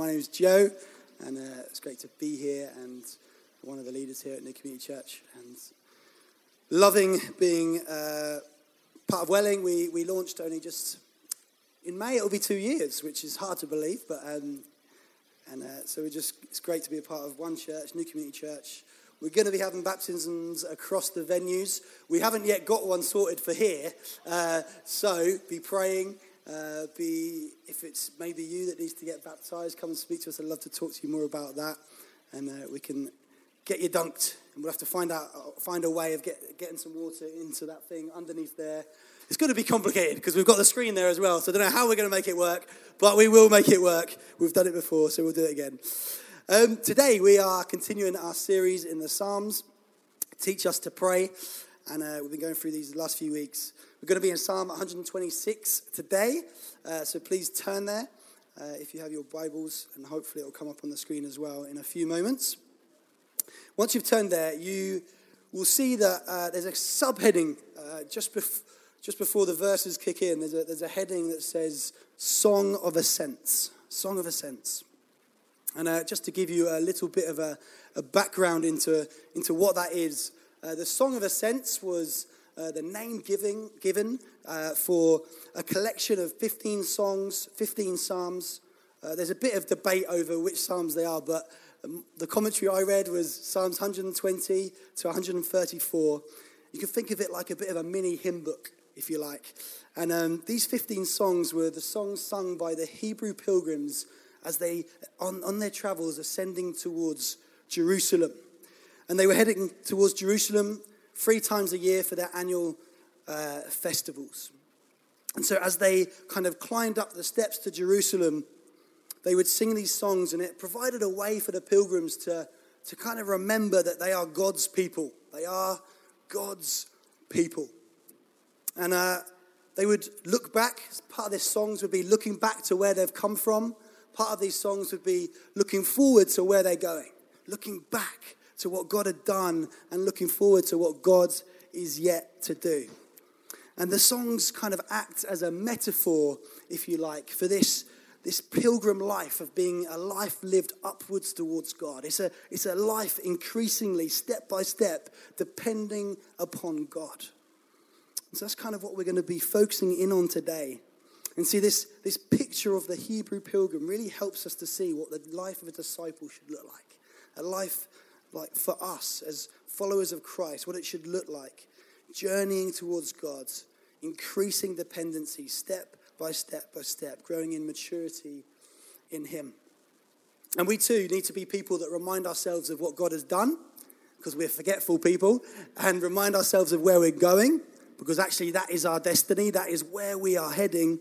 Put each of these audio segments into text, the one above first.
my name is Joe, and uh, it's great to be here and one of the leaders here at New Community Church. And loving being uh, part of Welling. We, we launched only just in May, it'll be two years, which is hard to believe, but um, and uh, so we're just it's great to be a part of one church, New Community Church. We're going to be having baptisms across the venues. We haven't yet got one sorted for here, uh, so be praying. Uh, be if it's maybe you that needs to get baptized, come and speak to us. I'd love to talk to you more about that, and uh, we can get you dunked. And we'll have to find out find a way of get, getting some water into that thing underneath there. It's going to be complicated because we've got the screen there as well. So I don't know how we're going to make it work, but we will make it work. We've done it before, so we'll do it again. Um, today we are continuing our series in the Psalms, Teach Us to Pray, and uh, we've been going through these the last few weeks. We're going to be in Psalm 126 today, uh, so please turn there uh, if you have your Bibles, and hopefully it will come up on the screen as well in a few moments. Once you've turned there, you will see that uh, there's a subheading uh, just, bef- just before the verses kick in. There's a, there's a heading that says Song of Ascents. Song of Ascents. And uh, just to give you a little bit of a, a background into, into what that is, uh, the Song of Ascents was uh, the name giving, given uh, for a collection of 15 songs, 15 psalms. Uh, there's a bit of debate over which psalms they are, but um, the commentary I read was Psalms 120 to 134. You can think of it like a bit of a mini hymn book, if you like. And um, these 15 songs were the songs sung by the Hebrew pilgrims as they, on, on their travels, ascending towards Jerusalem. And they were heading towards Jerusalem three times a year for their annual uh, festivals. And so, as they kind of climbed up the steps to Jerusalem, they would sing these songs, and it provided a way for the pilgrims to, to kind of remember that they are God's people. They are God's people. And uh, they would look back, part of these songs would be looking back to where they've come from, part of these songs would be looking forward to where they're going, looking back to what God had done, and looking forward to what God is yet to do. And the songs kind of act as a metaphor, if you like, for this, this pilgrim life of being a life lived upwards towards God. It's a, it's a life increasingly, step by step, depending upon God. So that's kind of what we're going to be focusing in on today. And see, this, this picture of the Hebrew pilgrim really helps us to see what the life of a disciple should look like. A life like for us as followers of Christ, what it should look like. Journeying towards God's increasing dependency, step by step by step, growing in maturity in Him. And we too need to be people that remind ourselves of what God has done, because we're forgetful people, and remind ourselves of where we're going, because actually that is our destiny, that is where we are heading.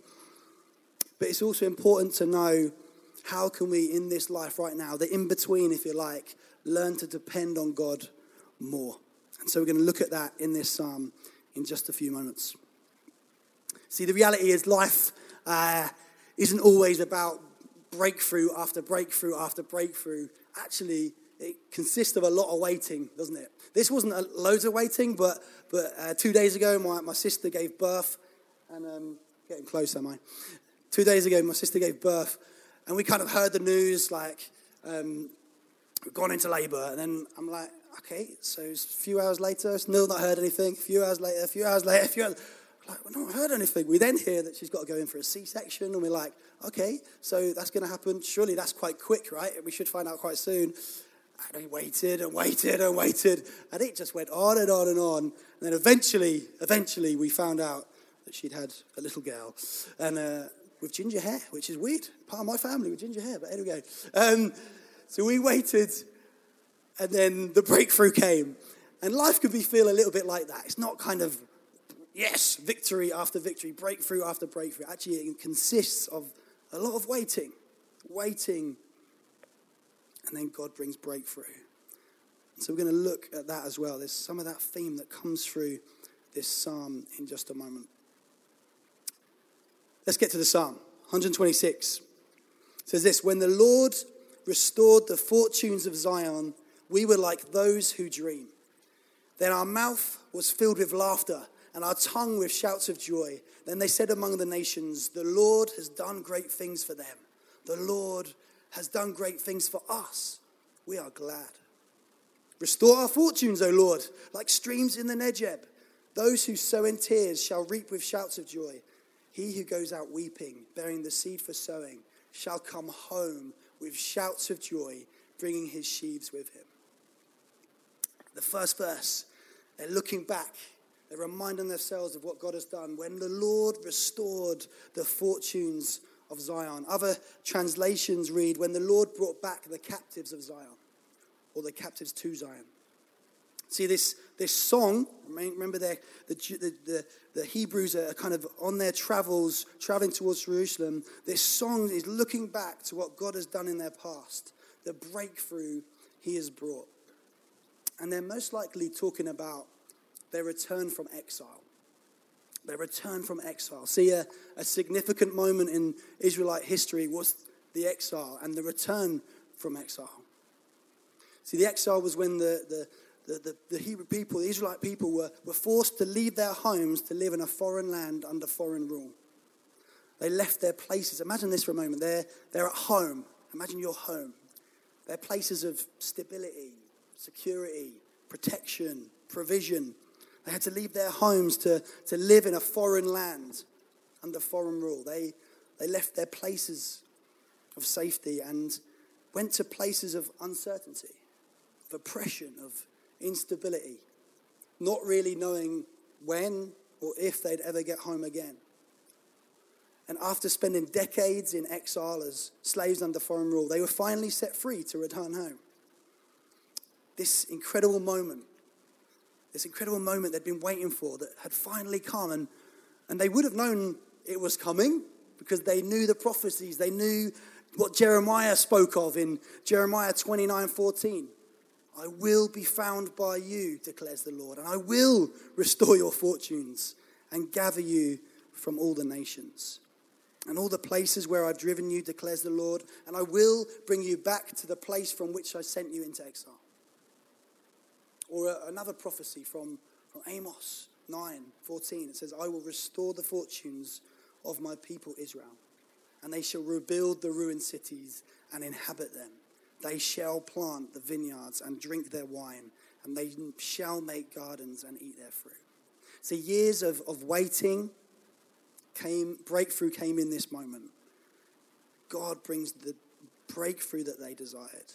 But it's also important to know how can we in this life right now, the in between, if you like, learn to depend on God more. And so we're going to look at that in this psalm in just a few moments. See, the reality is life uh, isn't always about breakthrough after breakthrough after breakthrough. Actually, it consists of a lot of waiting, doesn't it? This wasn't a, loads of waiting, but, but uh, two days ago, my, my sister gave birth, and um, getting close, am I? Two days ago, my sister gave birth, and we kind of heard the news like, um, gone into labour. And then I'm like, okay, so a few hours later, still not heard anything. A few hours later, a few hours later, a few hours. Like, we've not heard anything. We then hear that she's got to go in for a C-section, and we're like, okay, so that's going to happen. Surely that's quite quick, right? We should find out quite soon. And we waited and waited and waited, and it just went on and on and on. And then eventually, eventually, we found out that she'd had a little girl, and uh, with ginger hair, which is weird. Part of my family with ginger hair, but anyway. Um, so we waited, and then the breakthrough came. And life can be feel a little bit like that. It's not kind of, yes, victory after victory, breakthrough after breakthrough. Actually, it consists of a lot of waiting, waiting, and then God brings breakthrough. So we're going to look at that as well. There's some of that theme that comes through this psalm in just a moment. Let's get to the psalm. 126 it says this When the Lord restored the fortunes of Zion, we were like those who dream. Then our mouth was filled with laughter and our tongue with shouts of joy. Then they said among the nations, The Lord has done great things for them. The Lord has done great things for us. We are glad. Restore our fortunes, O Lord, like streams in the Negeb. Those who sow in tears shall reap with shouts of joy. He who goes out weeping, bearing the seed for sowing, shall come home with shouts of joy, bringing his sheaves with him. The first verse, they're looking back. They're reminding themselves of what God has done when the Lord restored the fortunes of Zion. Other translations read, when the Lord brought back the captives of Zion, or the captives to Zion. See, this, this song, remember the, the, the, Hebrews are kind of on their travels, traveling towards Jerusalem. This song is looking back to what God has done in their past, the breakthrough he has brought. And they're most likely talking about their return from exile. Their return from exile. See, a, a significant moment in Israelite history was the exile and the return from exile. See, the exile was when the, the the, the, the Hebrew people, the Israelite people, were, were forced to leave their homes to live in a foreign land under foreign rule. They left their places. Imagine this for a moment. They're, they're at home. Imagine your home. They're places of stability, security, protection, provision. They had to leave their homes to, to live in a foreign land under foreign rule. They, they left their places of safety and went to places of uncertainty, of oppression, of instability, not really knowing when or if they'd ever get home again. And after spending decades in exile as slaves under foreign rule, they were finally set free to return home. This incredible moment, this incredible moment they'd been waiting for that had finally come, and, and they would have known it was coming because they knew the prophecies, they knew what Jeremiah spoke of in Jeremiah 29 14. I will be found by you, declares the Lord, and I will restore your fortunes and gather you from all the nations and all the places where I've driven you, declares the Lord, and I will bring you back to the place from which I sent you into exile. Or another prophecy from, from Amos 9 14. It says, I will restore the fortunes of my people Israel, and they shall rebuild the ruined cities and inhabit them. They shall plant the vineyards and drink their wine, and they shall make gardens and eat their fruit. So years of, of waiting came, breakthrough came in this moment. God brings the breakthrough that they desired.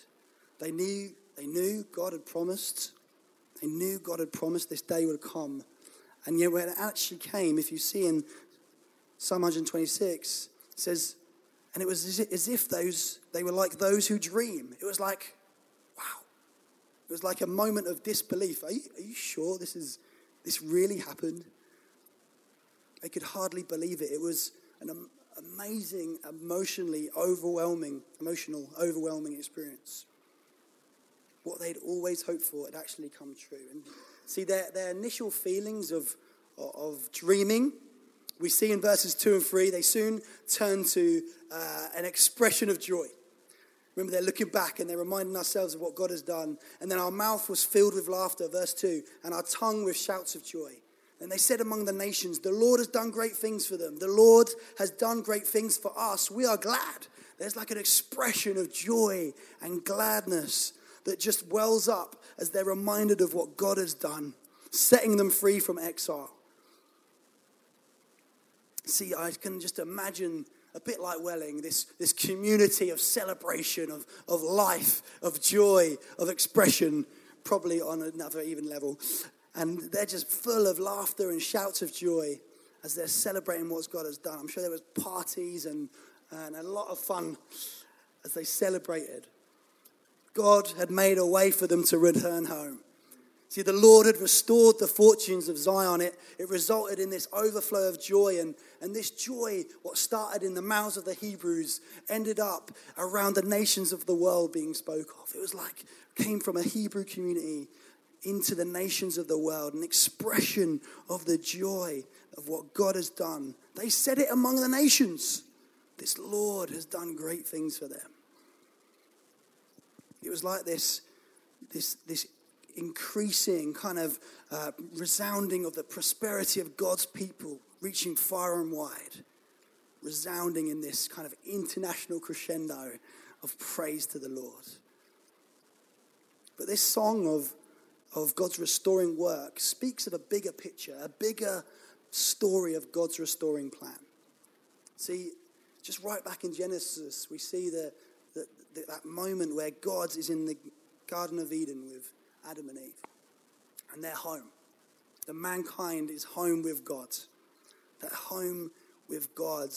They knew, they knew God had promised. They knew God had promised this day would come. And yet when it actually came, if you see in Psalm 126, it says, and it was as if those, they were like those who dream. It was like, wow. It was like a moment of disbelief. Are you, are you sure this, is, this really happened? They could hardly believe it. It was an amazing, emotionally overwhelming, emotional, overwhelming experience. What they'd always hoped for had actually come true. And see, their, their initial feelings of, of dreaming we see in verses 2 and 3, they soon turn to uh, an expression of joy. Remember, they're looking back and they're reminding ourselves of what God has done. And then our mouth was filled with laughter, verse 2, and our tongue with shouts of joy. And they said among the nations, The Lord has done great things for them. The Lord has done great things for us. We are glad. There's like an expression of joy and gladness that just wells up as they're reminded of what God has done, setting them free from exile. See, I can just imagine a bit like Welling, this, this community of celebration, of, of life, of joy, of expression, probably on another even level. And they're just full of laughter and shouts of joy as they're celebrating what God has done. I'm sure there was parties and, and a lot of fun as they celebrated. God had made a way for them to return home. See, the Lord had restored the fortunes of Zion. It, it resulted in this overflow of joy. And, and this joy, what started in the mouths of the Hebrews, ended up around the nations of the world being spoke of. It was like, came from a Hebrew community into the nations of the world, an expression of the joy of what God has done. They said it among the nations. This Lord has done great things for them. It was like this, this, this increasing kind of uh, resounding of the prosperity of God's people, reaching far and wide, resounding in this kind of international crescendo of praise to the Lord. But this song of, of God's restoring work speaks of a bigger picture, a bigger story of God's restoring plan. See, just right back in Genesis, we see the, the, the, that moment where God is in the Garden of Eden with Adam and Eve, and they're home. The mankind is home with God. That home with God.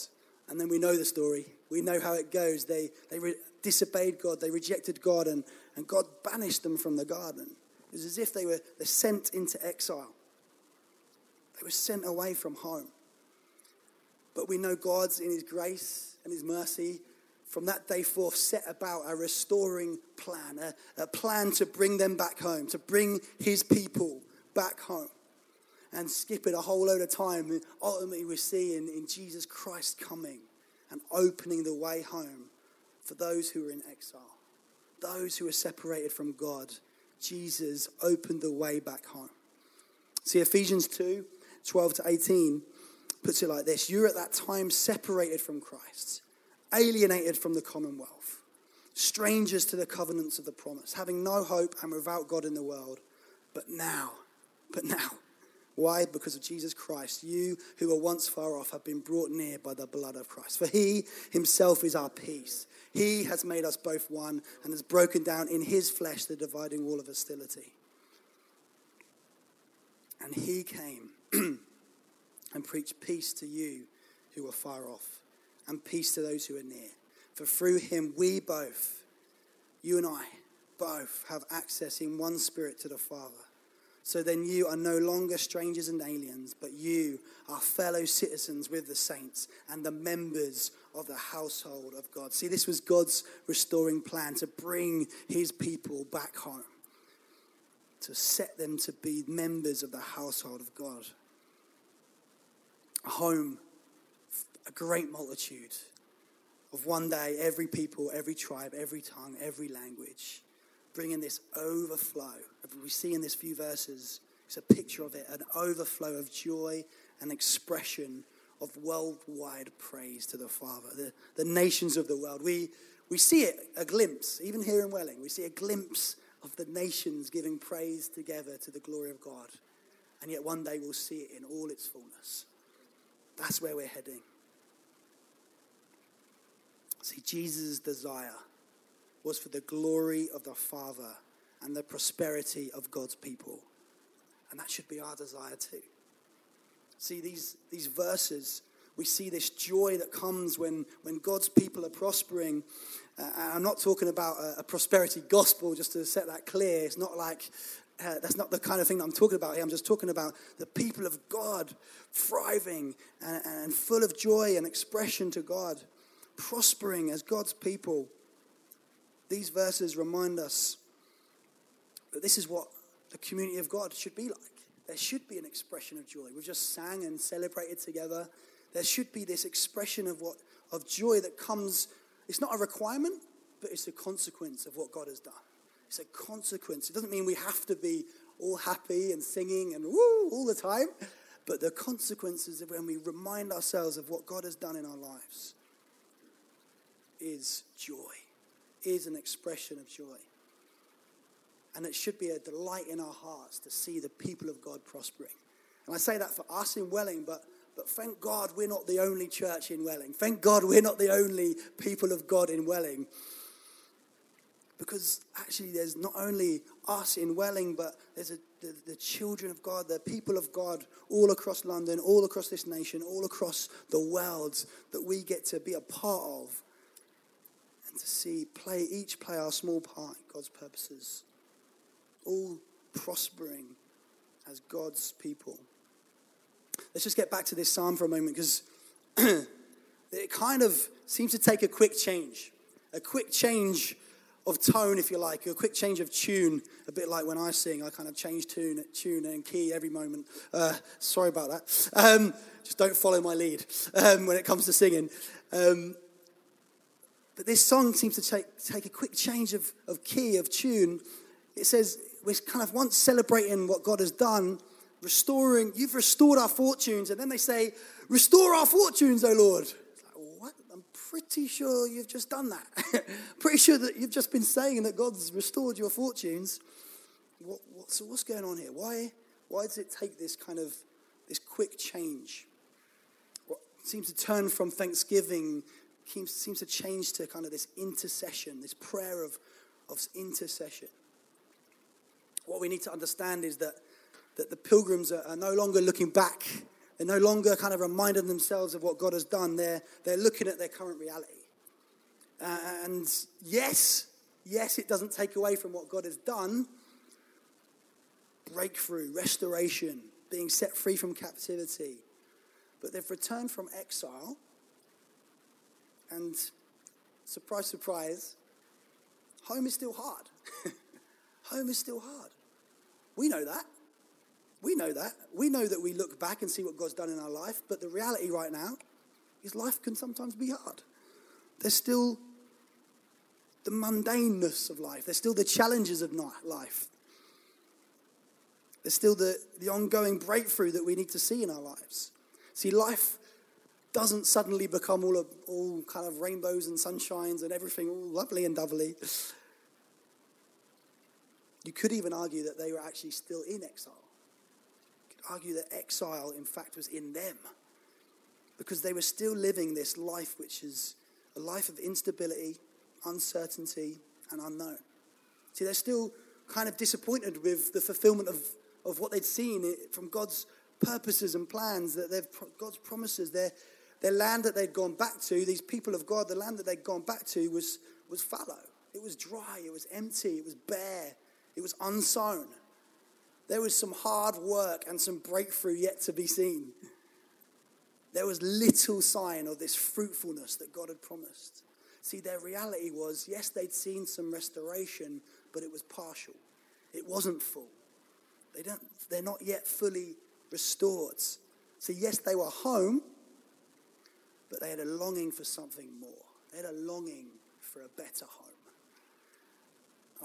And then we know the story. We know how it goes. They, they re- disobeyed God, they rejected God, and, and God banished them from the garden. It was as if they were they're sent into exile. They were sent away from home. But we know God's in His grace and His mercy from that day forth set about a restoring plan, a, a plan to bring them back home, to bring His people back home and skip it a whole load of time. ultimately, we see in, in Jesus Christ coming and opening the way home for those who are in exile, those who are separated from God. Jesus opened the way back home. See, Ephesians 2 12 to 18 puts it like this You're at that time separated from Christ, alienated from the commonwealth, strangers to the covenants of the promise, having no hope and without God in the world. But now, but now, why? Because of Jesus Christ. You who were once far off have been brought near by the blood of Christ. For he himself is our peace. He has made us both one and has broken down in his flesh the dividing wall of hostility. And he came and preached peace to you who were far off and peace to those who are near. For through him we both, you and I, both have access in one spirit to the Father. So then you are no longer strangers and aliens, but you are fellow citizens with the saints and the members of the household of God. See, this was God's restoring plan to bring his people back home, to set them to be members of the household of God. Home, a great multitude of one day every people, every tribe, every tongue, every language bringing this overflow. We see in this few verses, it's a picture of it an overflow of joy and expression of worldwide praise to the Father, the, the nations of the world. We, we see it, a glimpse, even here in Welling, we see a glimpse of the nations giving praise together to the glory of God. And yet one day we'll see it in all its fullness. That's where we're heading. See, Jesus' desire was for the glory of the Father and the prosperity of God's people. And that should be our desire too. See, these, these verses, we see this joy that comes when, when God's people are prospering. Uh, I'm not talking about a, a, prosperity gospel, just to set that clear. It's not like, uh, that's not the kind of thing that I'm talking about here. I'm just talking about the people of God thriving and, and full of joy and expression to God, prospering as God's people. These verses remind us that this is what the community of God should be like. There should be an expression of joy. We've just sang and celebrated together. There should be this expression of what of joy that comes. It's not a requirement, but it's a consequence of what God has done. It's a consequence. It doesn't mean we have to be all happy and singing and woo all the time, but the consequences of when we remind ourselves of what God has done in our lives is joy is an expression of joy. And it should be a delight in our hearts to see the people of God prospering. And I say that for us in Welling, but, but thank God we're not the only church in Welling. Thank God we're not the only people of God in Welling. Because actually, there's not only us in Welling, but there's a, the, the children of God, the people of God all across London, all across this nation, all across the world that we get to be a part of to see play each play our small part in God's purposes, all prospering as God's people. Let's just get back to this psalm for a moment because it kind of seems to take a quick change, a quick change of tone, if you like, a quick change of tune, a bit like when I sing, I kind of change tune, tune and key every moment. Uh, sorry about that. Um, just don't follow my lead um, when it comes to singing. Um, but this song seems to take, take a quick change of, of key, of tune. It says, we're kind of once celebrating what God has done, restoring, you've restored our fortunes. And then they say, restore our fortunes, O Lord. Like, what? I'm pretty sure you've just done that. pretty sure that you've just been saying that God's restored your fortunes. What, what, so what's going on here? Why, why does it take this kind of this quick change? What seems to turn from thanksgiving seems, to change to kind of this intercession, this prayer of, of intercession. What we need to understand is that, that the pilgrims are, are no longer looking back they're no longer kind of reminding themselves of what God has done. They're, they're looking at their current reality. Uh, and yes, yes, it doesn't take away from what God has done. Breakthrough, restoration, being set free from captivity. But they've returned from exile. And surprise, surprise, home is still hard. home is still hard. We know that. We know that. We know that we look back and see what God's done in our life, but the reality right now is life can sometimes be hard. There's still the mundaneness of life, there's still the challenges of life. There's still the, the ongoing breakthrough that we need to see in our lives. See, life doesn't suddenly become all, of, all kind of rainbows and sunshines and everything all lovely and dovely. You could even argue that they were actually still in exile You could argue that exile, in fact, was in them because they were still living this life which is a life of instability, uncertainty, and unknown. See, they're still kind of disappointed with the fulfillment of, of what they'd seen eh, from God's purposes and plans, that they've God's promises, their, their land that they'd gone back to, these people of God, the land that they'd gone back to was, was fallow. It was dry, it was empty, it was bare, it was unsown there was some hard work and some breakthrough yet to be seen. There was little sign of this fruitfulness that God had promised. See, their reality was yes, they'd seen some restoration, but it was partial. It wasn't full. They don't, they're not yet fully restored. So, yes, they were home, but they had a longing for something more. They had a longing for a better home.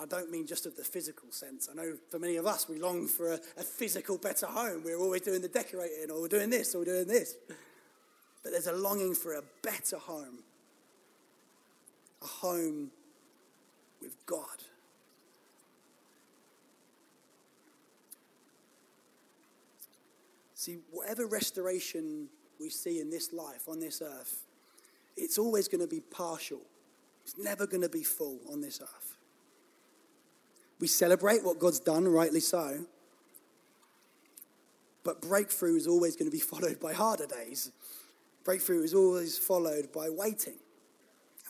I don't mean just of the physical sense. I know for many of us, we long for a, a, physical, better home. We're always doing the decorating, or we're doing this, or we're doing this. But there's a longing for a better home, a home with God. See, whatever restoration we see in this life, on this earth, it's always going to be partial. It's never going to be full on this earth. We celebrate what God's done, rightly so. But breakthrough is always going to be followed by harder days. Breakthrough is always followed by waiting.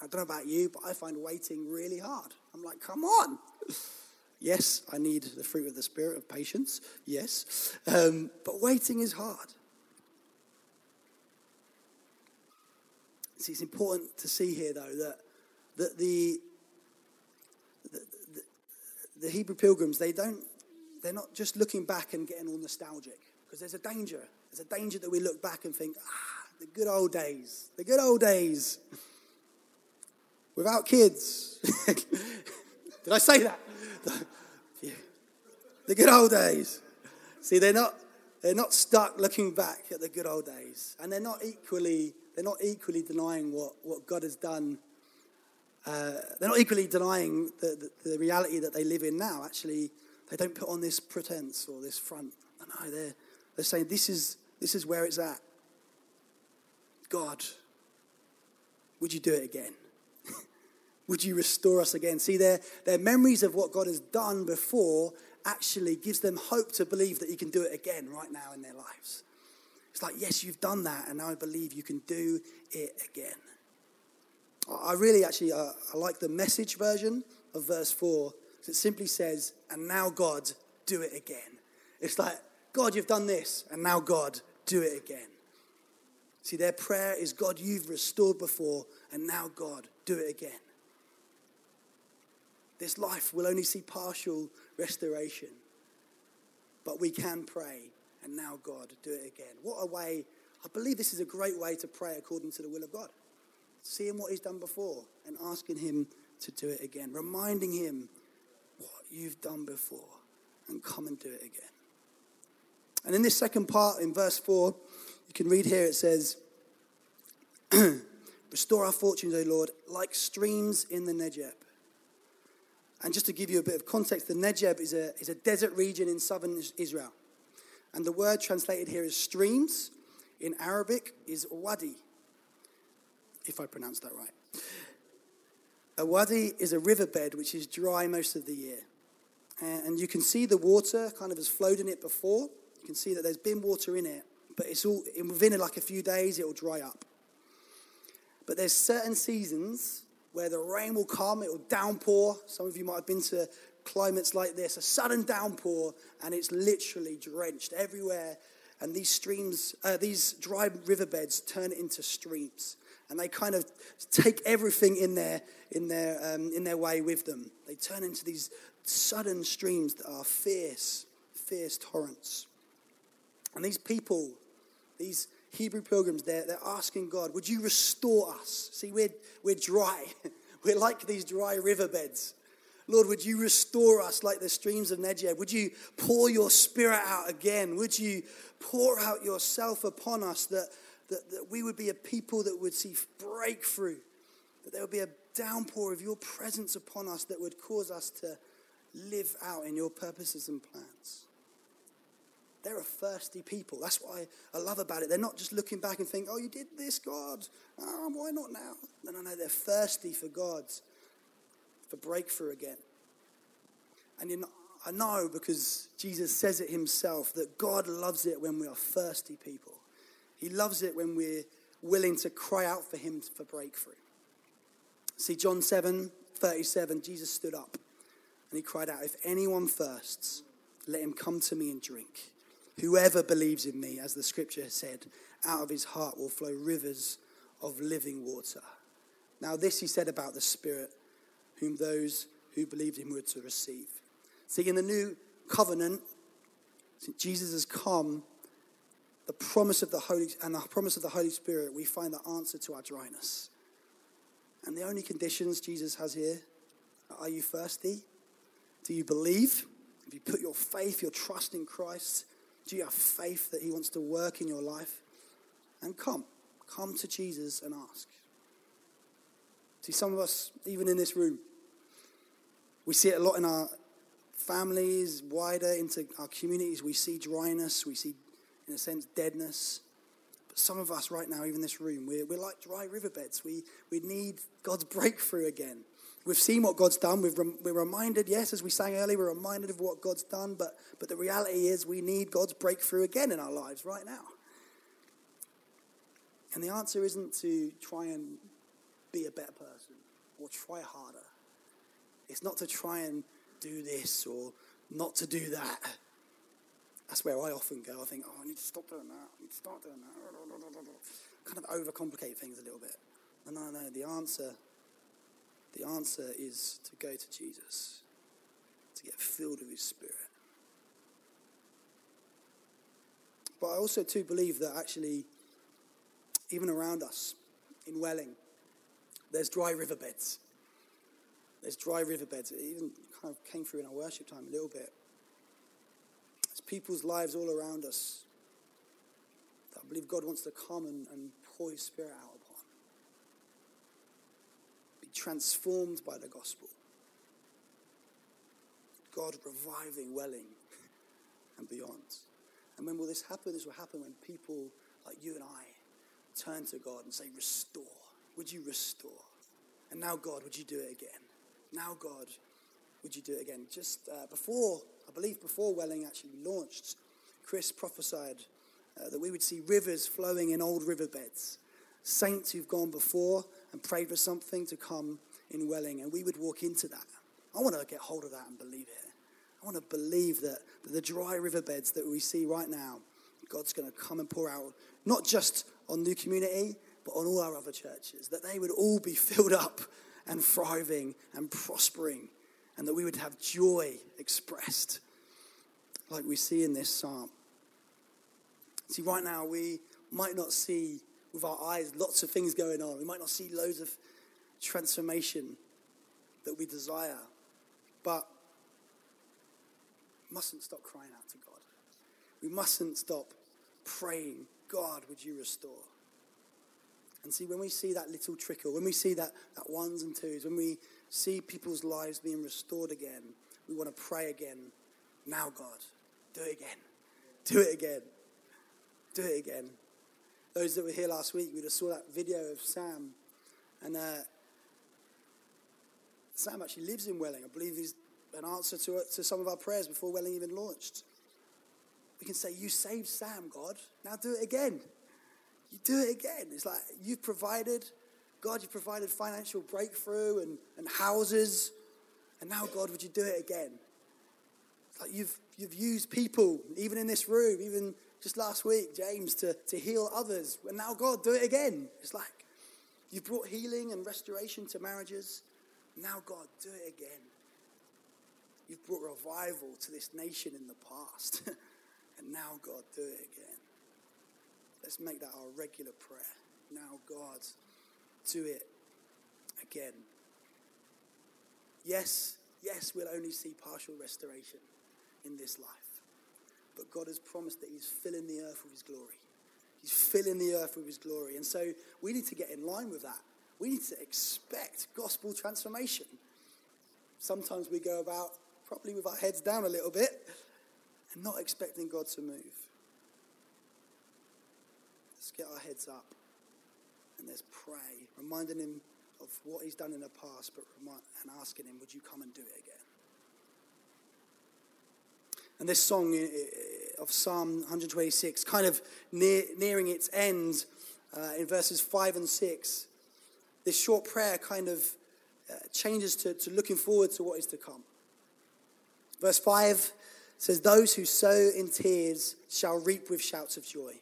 I don't know about you, but I find waiting really hard. I'm like, come on. yes, I need the fruit of the Spirit of patience. Yes. Um, but waiting is hard. It's important to see here, though, that, that the the Hebrew pilgrims, they don't, they're not just looking back and getting all nostalgic because there's a danger. There's a danger that we look back and think, ah, the good old days, the good old days without kids. Did I say that? the good old days. See, they're not, they're not stuck looking back at the good old days. And they're not equally, they're not equally denying what, what God has done uh, they're not equally denying the, the, the, reality that they live in now. Actually, they don't put on this pretense or this front. No, they're, they're saying this is, this is where it's at. God, would you do it again? would you restore us again? See, their, their memories of what God has done before actually gives them hope to believe that He can do it again right now in their lives. It's like, yes, you've done that, and now I believe you can do it again. I really actually uh, I like the message version of verse 4. It simply says, and now God, do it again. It's like, God, you've done this, and now God, do it again. See, their prayer is, God, you've restored before, and now God, do it again. This life will only see partial restoration, but we can pray, and now God, do it again. What a way, I believe this is a great way to pray according to the will of God seeing what he's done before and asking him to do it again, reminding him what you've done before and come and do it again. And in this second part, in verse 4, you can read here it says, Restore our fortunes, O Lord, like streams in the Negeb. And just to give you a bit of context, the Negeb is a, is a desert region in southern Israel. And the word translated here is streams in Arabic is wadi, if I pronounce that right. A wadi is a riverbed which is dry most of the year. And you can see the water kind of has flowed in it before. You can see that there's been water in it, but it's all within like a few days it will dry up. But there's certain seasons where the rain will come, it will downpour. Some of you might have been to climates like this, a sudden downpour, and it's literally drenched everywhere. And these streams, uh, these dry riverbeds turn into streams. And they kind of take everything in their, in, their, um, in their way with them. They turn into these sudden streams that are fierce, fierce torrents. And these people, these Hebrew pilgrims, they're, they're asking God, would you restore us? See, we're, we're dry. We're like these dry riverbeds. Lord, would you restore us like the streams of Negeb? Would you pour your spirit out again? Would you pour out yourself upon us that, that, that we would be a people that would see breakthrough? That there would be a downpour of your presence upon us that would cause us to live out in your purposes and plans. They're a thirsty people. That's what I, I love about it. They're not just looking back and thinking, oh, you did this, God. Oh, why not now? No, no, no. They're thirsty for God's, for breakthrough again. And you know, I know because Jesus says it himself that God loves it when we are thirsty people. He loves it when we're willing to cry out for him for breakthrough. See, John 7 37, Jesus stood up and he cried out, If anyone thirsts, let him come to me and drink. Whoever believes in me, as the scripture said, out of his heart will flow rivers of living water. Now, this he said about the Spirit, whom those who believed him were to receive. See, in the new covenant, since Jesus has come, the promise of the Holy and the promise of the Holy Spirit, we find the answer to our dryness. And the only conditions Jesus has here are you thirsty? Do you believe? Have you put your faith, your trust in Christ? Do you have faith that He wants to work in your life? And come, come to Jesus and ask. See, some of us, even in this room, we see it a lot in our families, wider into our communities. We see dryness, we see, in a sense, deadness. But some of us right now, even this room, we're, we're like dry riverbeds. We, we need God's breakthrough again. We've seen what God's done. Rem- we're reminded, yes, as we sang earlier, we're reminded of what God's done, but, but the reality is we need God's breakthrough again in our lives right now. And the answer isn't to try and be a better person or try harder. It's not to try and do this or not to do that. That's where I often go. I think, oh, I need to stop doing that. I need to start doing that. Kind of overcomplicate things a little bit. No, no, no. The answer the answer is to go to Jesus, to get filled with His Spirit. But I also too believe that actually, even around us in Welling, there's dry riverbeds. There's dry riverbeds. It even kind of came through in our worship time a little bit. There's people's lives all around us that I believe God wants to come and, and pour His Spirit out upon. Be transformed by the gospel. God reviving Welling and beyond. And when will this happen? This will happen when people like you and I turn to God and say, Restore. Would you restore? And now, God, would you do it again? Now, God, would you do it again? Just uh, before, I believe before Welling actually launched, Chris prophesied uh, that we would see rivers flowing in old riverbeds. Saints who've gone before and prayed for something to come in Welling, and we would walk into that. I want to get hold of that and believe it. I want to believe that the dry riverbeds that we see right now, God's going to come and pour out, not just on New Community, but on all our other churches, that they would all be filled up and thriving and prospering, and that we would have joy expressed, like we see in this psalm. See, right now, we might not see with our eyes lots of things going on. We might not see loads of transformation that we desire, but we mustn't stop crying out to God. We mustn't stop praying, God, would you restore? And see, when we see that little trickle, when we see that, that ones and twos, when we see people's lives being restored again, we want to pray again. Now, God, do it again. Do it again. Do it again. Those that were here last week, we just saw that video of Sam. And uh, Sam actually lives in Welling. I believe he's an answer to, to some of our prayers before Welling even launched. We can say, You saved Sam, God. Now do it again. You do it again. It's like you've provided, God, you've provided financial breakthrough and, and houses. And now, God, would you do it again? It's like you've, you've used people, even in this room, even just last week, James, to, to heal others. And now, God, do it again. It's like you've brought healing and restoration to marriages. Now, God, do it again. You've brought revival to this nation in the past. and now, God, do it again. Let's make that our regular prayer. Now, God, do it again. Yes, yes, we'll only see partial restoration in this life. But God has promised that He's filling the earth with His glory. He's filling the earth with His glory. And so we need to get in line with that. We need to expect gospel transformation. Sometimes we go about probably with our heads down a little bit and not expecting God to move. Let's get our heads up and let's pray, reminding Him of what He's done in the past, but remind, and asking Him, Would you come and do it again? And this song of Psalm 126, kind of near, nearing its end uh, in verses 5 and 6, this short prayer kind of uh, changes to, to looking forward to what is to come. Verse 5 says, Those who sow in tears shall reap with shouts of joy.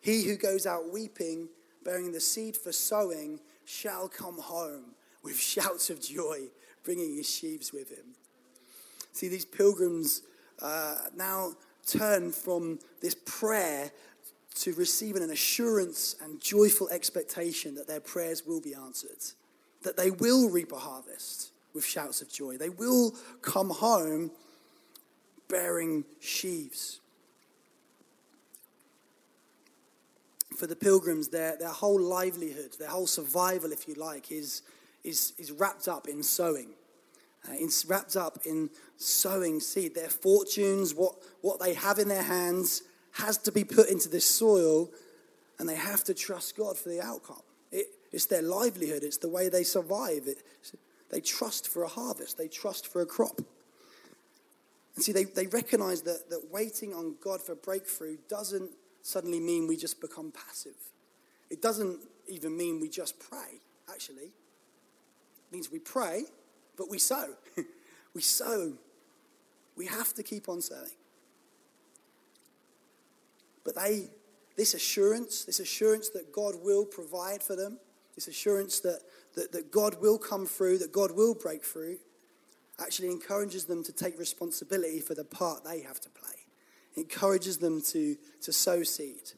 He who goes out weeping, bearing the seed for sowing, shall come home with shouts of joy, bringing his sheaves with him. See, these pilgrims uh, now turn from this prayer to receiving an assurance and joyful expectation that their prayers will be answered, that they will reap a harvest with shouts of joy. They will come home bearing sheaves. For the pilgrims, their, their whole livelihood, their whole survival, if you like, is, is, is wrapped up in sowing. Uh, it's wrapped up in sowing seed. Their fortunes, what, what they have in their hands, has to be put into this soil, and they have to trust God for the outcome. It, it's their livelihood, it's the way they survive. It, they trust for a harvest, they trust for a crop. And see, they, they recognize that, that waiting on God for breakthrough doesn't suddenly mean we just become passive. It doesn't even mean we just pray, actually. It means we pray, but we sow. we sow. We have to keep on sowing. But they, this assurance, this assurance that God will provide for them, this assurance that, that, that God will come through, that God will break through, actually encourages them to take responsibility for the part they have to play. Encourages them to, to sow seed.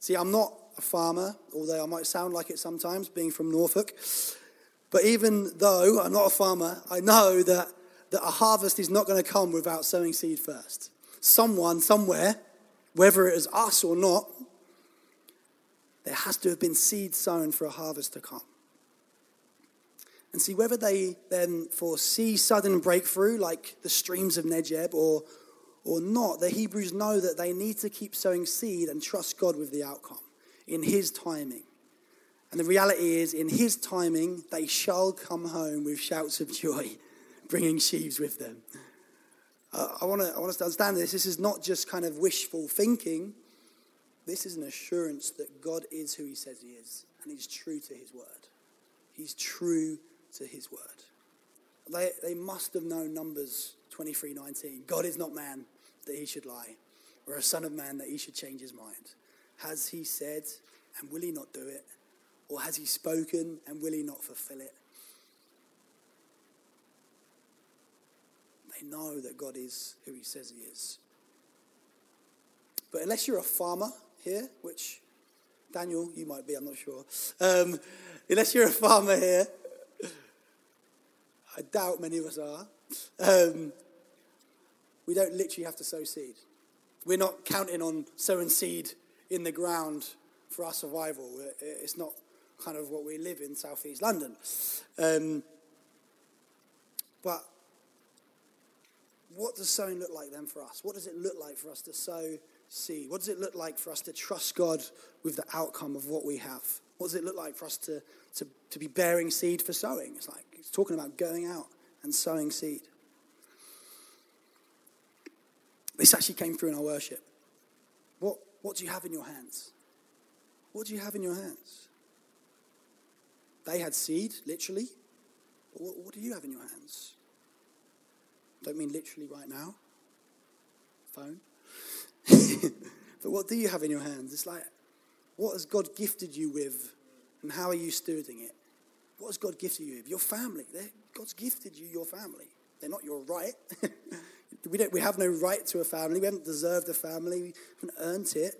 See, I'm not a farmer, although I might sound like it sometimes, being from Norfolk. But even though I'm not a farmer, I know that, that a harvest is not going to come without sowing seed first. Someone, somewhere, whether it is us or not, there has to have been seed sown for a harvest to come. And see whether they then foresee sudden breakthrough like the streams of Negeb or, or not, the Hebrews know that they need to keep sowing seed and trust God with the outcome in His timing. And the reality is, in his timing, they shall come home with shouts of joy, bringing sheaves with them. Uh, I, want to, I want us to understand this. This is not just kind of wishful thinking. This is an assurance that God is who he says he is, and he's true to his word. He's true to his word. They, they must have known Numbers 23:19. God is not man that he should lie, or a son of man that he should change his mind. Has he said, and will he not do it? Or has he spoken and will he not fulfill it? They know that God is who he says he is. But unless you're a farmer here, which Daniel, you might be, I'm not sure. Um, unless you're a farmer here, I doubt many of us are. Um, we don't literally have to sow seed. We're not counting on sowing seed in the ground for our survival. It's not kind of what we live in southeast London. Um, but what does sowing look like then for us? What does it look like for us to sow seed? What does it look like for us to trust God with the outcome of what we have? What does it look like for us to, to, to be bearing seed for sowing? It's like it's talking about going out and sowing seed. This actually came through in our worship. What, what do you have in your hands? What do you have in your hands? They had seed, literally. What, what do you have in your hands? Don't mean literally right now. Phone. but what do you have in your hands? It's like, what has God gifted you with, and how are you stewarding it? What has God gifted you with? Your family. God's gifted you your family. They're not your right. we, don't, we have no right to a family. We haven't deserved a family. We haven't earned it.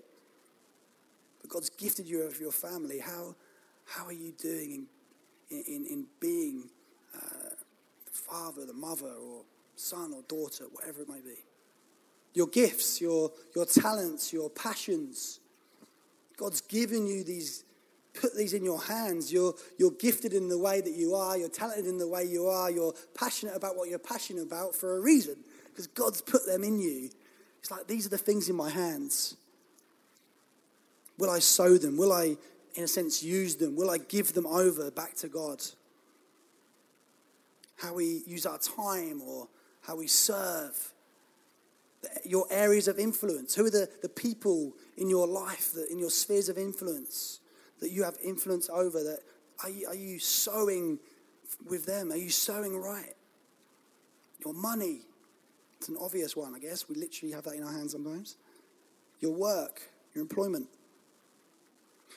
But God's gifted you with your family. How, how are you doing in, in, in being uh, the father, the mother, or son or daughter, whatever it might be? Your gifts, your, your talents, your passions. God's given you these, put these in your hands. You're, you're gifted in the way that you are, you're talented in the way you are, you're passionate about what you're passionate about for a reason because God's put them in you. It's like, these are the things in my hands. Will I sow them? Will I, in a sense, use them? Will I give them over back to God? How we use our time or how we serve. Your areas of influence. Who are the, the people in your life, that, in your spheres of influence, that you have influence over? That are you, are you sowing with them? Are you sowing right? Your money. It's an obvious one, I guess. We literally have that in our hands sometimes. Your work, your employment.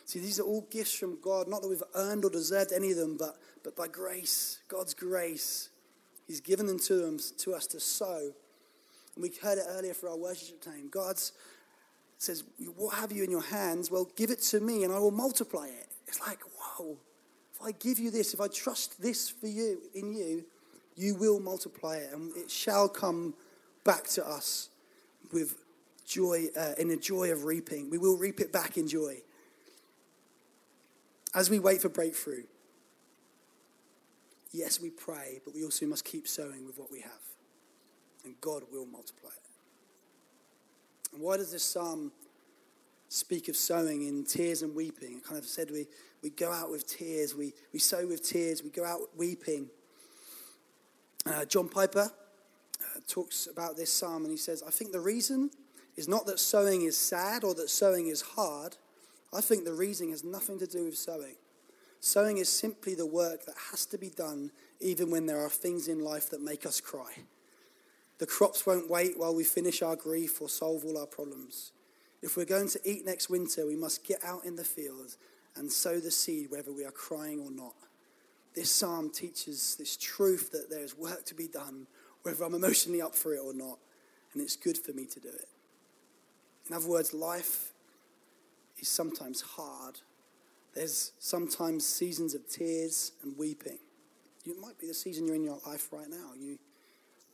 See, these are all gifts from God, not that we've earned or deserved any of them, but, but by grace, God's grace. He's given them to, them to us to sow. And we heard it earlier for our worship time. God says, What have you in your hands? Well, give it to me and I will multiply it. It's like, whoa, if I give you this, if I trust this for you, in you, you will multiply it and it shall come back to us with joy, uh, in the joy of reaping. We will reap it back in joy as we wait for breakthrough, yes, we pray, but we also must keep sowing with what we have. And God will multiply it. And why does this psalm speak of sowing in tears and weeping? It kind of said we, we go out with tears, we, we sow with tears, we go out weeping. Uh, John Piper talks about this psalm and he says, I think the reason is not that sowing is sad or that sowing is hard I think the reason has nothing to do with sowing. Sowing is simply the work that has to be done even when there are things in life that make us cry. The crops won't wait while we finish our grief or solve all our problems. If we're going to eat next winter, we must get out in the field and sow the seed whether we are crying or not. This psalm teaches this truth that there is work to be done, whether I'm emotionally up for it or not, and it's good for me to do it. In other words, life is sometimes hard. There's sometimes seasons of tears and weeping. It might be the season you're in your life right now. You,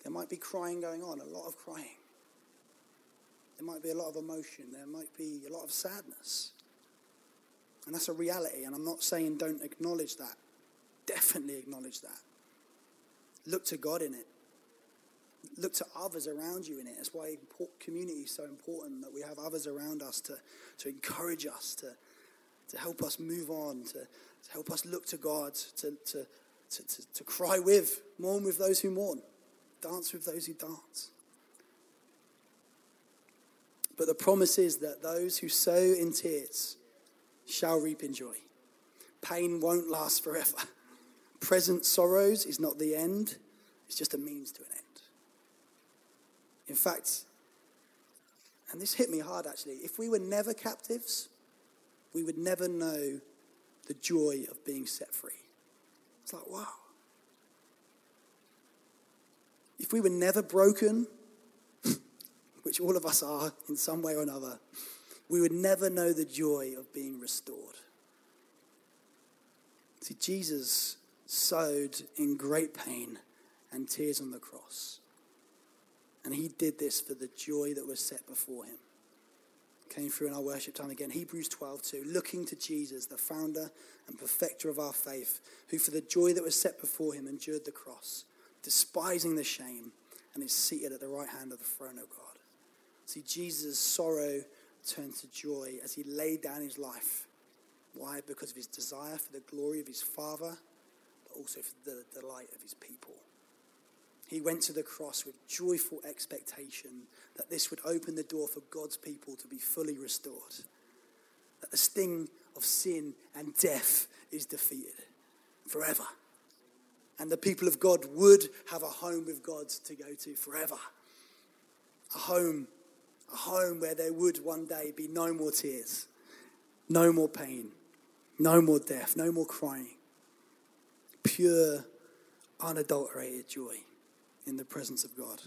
there might be crying going on, a lot of crying. There might be a lot of emotion. There might be a lot of sadness. And that's a reality. And I'm not saying don't acknowledge that. Definitely acknowledge that. Look to God in it look to others around you in it. That's why community is so important, that we have others around us to, to encourage us, to, to help us move on, to, to help us look to God, to, to, to, to, to cry with, mourn with those who mourn, dance with those who dance. But the promise is that those who sow in tears shall reap in joy. Pain won't last forever. Present sorrows is not the end, it's just a means to an end. In fact, and this hit me hard actually, if we were never captives, we would never know the joy of being set free. It's like, wow. If we were never broken, which all of us are in some way or another, we would never know the joy of being restored. See, Jesus sowed in great pain and tears on the cross. And he did this for the joy that was set before him. came through in our worship time again. Hebrews 12, 2. Looking to Jesus, the founder and perfecter of our faith, who for the joy that was set before him endured the cross, despising the shame, and is seated at the right hand of the throne of God. See, Jesus' sorrow turned to joy as he laid down his life. Why? Because of his desire for the glory of his Father, but also for the delight of his people. He went to the cross with joyful expectation that this would open the door for God's people to be fully restored. That the sting of sin and death is defeated forever. And the people of God would have a home with God to go to forever. A home, a home where there would one day be no more tears, no more pain, no more death, no more crying. Pure, unadulterated joy in the presence of God.